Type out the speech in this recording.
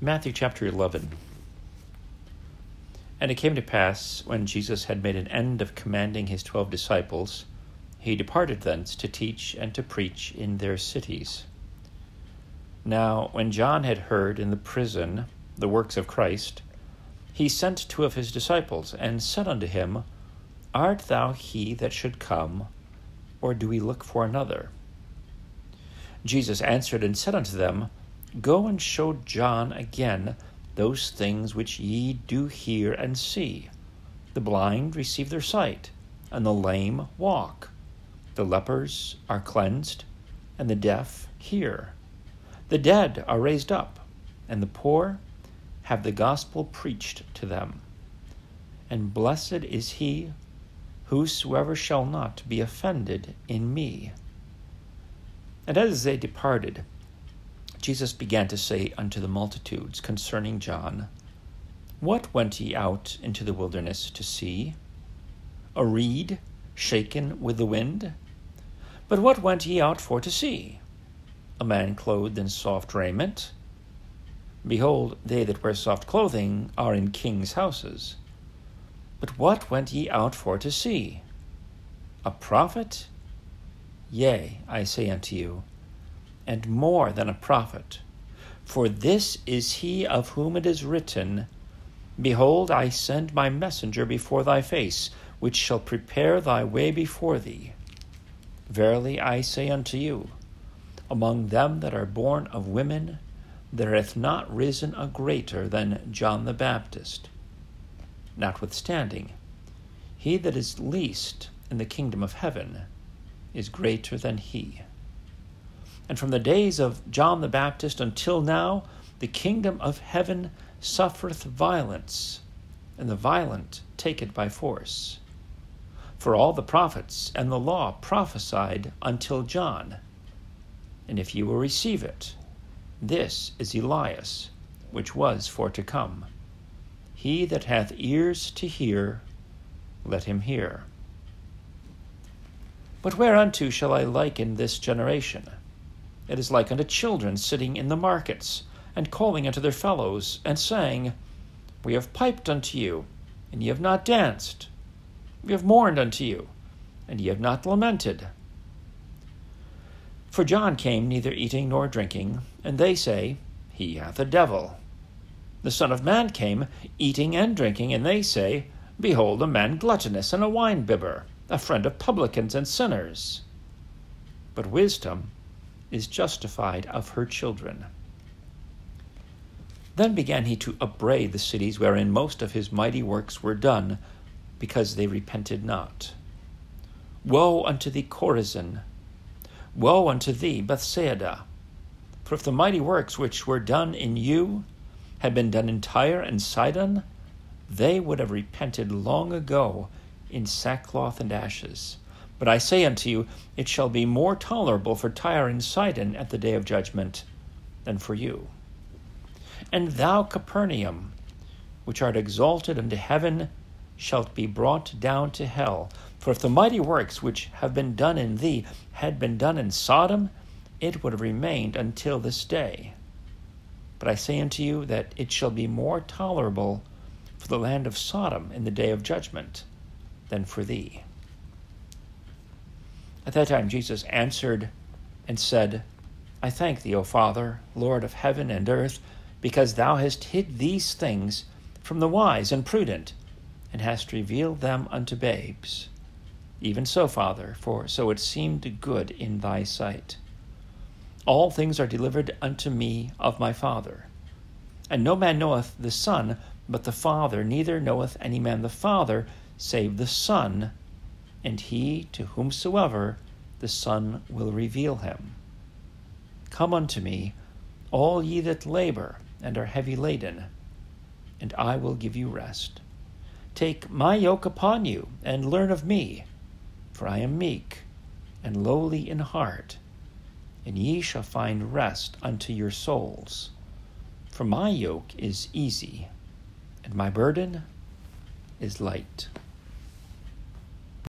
Matthew chapter 11. And it came to pass, when Jesus had made an end of commanding his twelve disciples, he departed thence to teach and to preach in their cities. Now, when John had heard in the prison the works of Christ, he sent two of his disciples, and said unto him, Art thou he that should come, or do we look for another? Jesus answered and said unto them, Go and show John again those things which ye do hear and see. The blind receive their sight, and the lame walk. The lepers are cleansed, and the deaf hear. The dead are raised up, and the poor have the gospel preached to them. And blessed is he whosoever shall not be offended in me. And as they departed, Jesus began to say unto the multitudes concerning John, What went ye out into the wilderness to see? A reed shaken with the wind? But what went ye out for to see? A man clothed in soft raiment? Behold, they that wear soft clothing are in kings' houses. But what went ye out for to see? A prophet? Yea, I say unto you, and more than a prophet. For this is he of whom it is written, Behold, I send my messenger before thy face, which shall prepare thy way before thee. Verily I say unto you, among them that are born of women, there hath not risen a greater than John the Baptist. Notwithstanding, he that is least in the kingdom of heaven is greater than he. And from the days of John the Baptist until now, the kingdom of heaven suffereth violence, and the violent take it by force. For all the prophets and the law prophesied until John. And if you will receive it, this is Elias, which was for to come. He that hath ears to hear, let him hear. But whereunto shall I liken this generation? It is like unto children sitting in the markets, and calling unto their fellows, and saying, We have piped unto you, and ye have not danced. We have mourned unto you, and ye have not lamented. For John came neither eating nor drinking, and they say, He hath a devil. The Son of Man came eating and drinking, and they say, Behold, a man gluttonous and a winebibber, a friend of publicans and sinners. But wisdom is justified of her children. Then began he to upbraid the cities wherein most of his mighty works were done, because they repented not. Woe unto thee, Chorazin! Woe unto thee, Bethsaida! For if the mighty works which were done in you had been done in Tyre and Sidon, they would have repented long ago in sackcloth and ashes. But I say unto you, it shall be more tolerable for Tyre and Sidon at the day of judgment than for you. And thou, Capernaum, which art exalted unto heaven, shalt be brought down to hell. For if the mighty works which have been done in thee had been done in Sodom, it would have remained until this day. But I say unto you that it shall be more tolerable for the land of Sodom in the day of judgment than for thee. At that time Jesus answered and said, I thank thee, O Father, Lord of heaven and earth, because thou hast hid these things from the wise and prudent, and hast revealed them unto babes. Even so, Father, for so it seemed good in thy sight. All things are delivered unto me of my Father. And no man knoweth the Son but the Father, neither knoweth any man the Father save the Son, and he to whomsoever the Son will reveal him. Come unto me, all ye that labor and are heavy laden, and I will give you rest. Take my yoke upon you, and learn of me, for I am meek and lowly in heart, and ye shall find rest unto your souls. For my yoke is easy, and my burden is light.